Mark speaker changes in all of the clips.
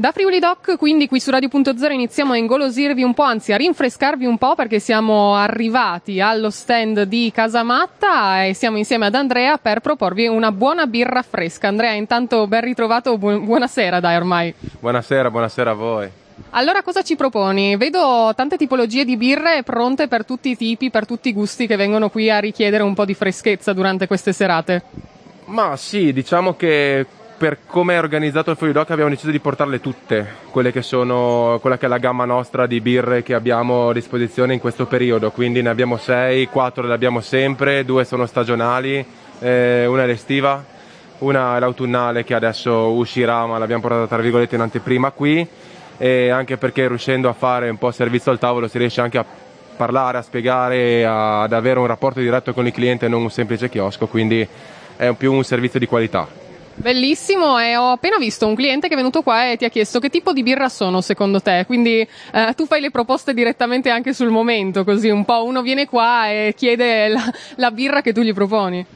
Speaker 1: Da Friuli Doc, quindi qui su Radio.0 iniziamo a ingolosirvi un po', anzi a rinfrescarvi un po' perché siamo arrivati allo stand di Casamatta e siamo insieme ad Andrea per proporvi una buona birra fresca. Andrea, intanto ben ritrovato, bu- buonasera dai ormai.
Speaker 2: Buonasera, buonasera a voi.
Speaker 1: Allora cosa ci proponi? Vedo tante tipologie di birre pronte per tutti i tipi, per tutti i gusti che vengono qui a richiedere un po' di freschezza durante queste serate.
Speaker 2: Ma sì, diciamo che per come è organizzato il Fuori Doc abbiamo deciso di portarle tutte, quelle che sono, quella che è la gamma nostra di birre che abbiamo a disposizione in questo periodo, quindi ne abbiamo sei, quattro le abbiamo sempre, due sono stagionali, eh, una è l'estiva, una è l'autunnale che adesso uscirà ma l'abbiamo portata tra virgolette in anteprima qui. E anche perché riuscendo a fare un po' servizio al tavolo si riesce anche a parlare, a spiegare, ad avere un rapporto diretto con il cliente e non un semplice chiosco, quindi è più un servizio di qualità.
Speaker 1: Bellissimo e ho appena visto un cliente che è venuto qua e ti ha chiesto che tipo di birra sono secondo te, quindi eh, tu fai le proposte direttamente anche sul momento, così un po' uno viene qua e chiede la, la birra che tu gli proponi.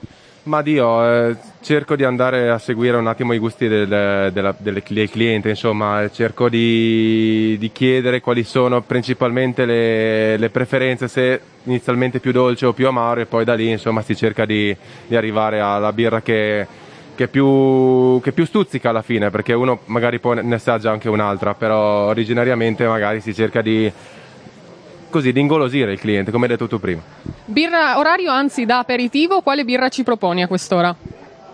Speaker 2: Ma Dio, eh, cerco di andare a seguire un attimo i gusti del, della, delle, del cliente, insomma, cerco di, di, chiedere quali sono principalmente le, le, preferenze, se inizialmente più dolce o più amaro e poi da lì insomma si cerca di, di arrivare alla birra che che più, che più stuzzica alla fine, perché uno magari poi ne assaggia anche un'altra, però originariamente magari si cerca di così di ingolosire il cliente, come hai detto tu prima.
Speaker 1: Birra orario, anzi da aperitivo, quale birra ci proponi a quest'ora?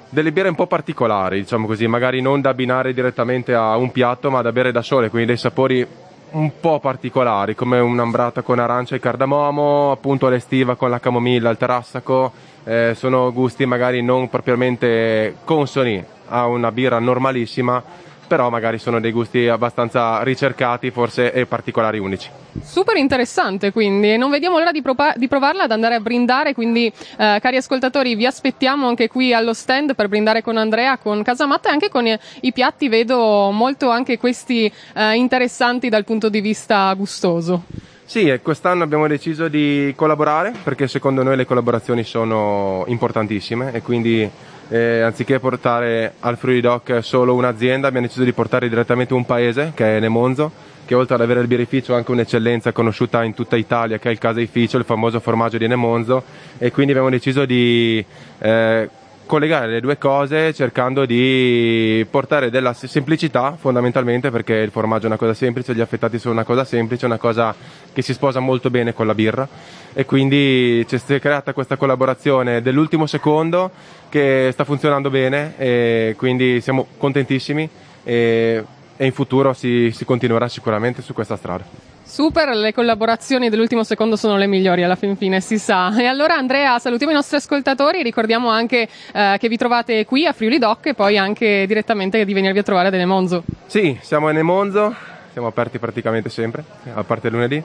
Speaker 2: Delle birre un po' particolari, diciamo così, magari non da abbinare direttamente a un piatto, ma da bere da sole, quindi dei sapori un po' particolari, come un'ambrata con arancia e cardamomo, appunto l'estiva con la camomilla, il terassaco, eh, sono gusti magari non propriamente consoni a una birra normalissima, però magari sono dei gusti abbastanza ricercati forse e particolari unici.
Speaker 1: Super interessante quindi, non vediamo l'ora di, propa- di provarla, ad andare a brindare, quindi eh, cari ascoltatori vi aspettiamo anche qui allo stand per brindare con Andrea, con Casamatta e anche con i, i piatti, vedo molto anche questi eh, interessanti dal punto di vista gustoso.
Speaker 2: Sì, quest'anno abbiamo deciso di collaborare perché secondo noi le collaborazioni sono importantissime e quindi eh, anziché portare al Free Doc solo un'azienda abbiamo deciso di portare direttamente un paese che è Nemonzo che oltre ad avere il birrificio ha anche un'eccellenza conosciuta in tutta Italia che è il caseificio, il famoso formaggio di Nemonzo e quindi abbiamo deciso di eh, collegare le due cose cercando di portare della semplicità fondamentalmente perché il formaggio è una cosa semplice, gli affettati sono una cosa semplice, una cosa che si sposa molto bene con la birra e quindi si è creata questa collaborazione dell'ultimo secondo che sta funzionando bene e quindi siamo contentissimi e, e in futuro si, si continuerà sicuramente su questa strada.
Speaker 1: Super, le collaborazioni dell'ultimo secondo sono le migliori alla fin fine, si sa. E allora Andrea, salutiamo i nostri ascoltatori, ricordiamo anche eh, che vi trovate qui a Friuli Doc e poi anche direttamente di venirvi a trovare a Nemonzo.
Speaker 2: Sì, siamo a Nemonzo, siamo aperti praticamente sempre, a parte lunedì.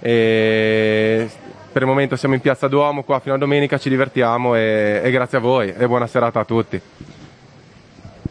Speaker 2: E per il momento siamo in Piazza Duomo qua fino a domenica, ci divertiamo e, e grazie a voi e buona serata a tutti.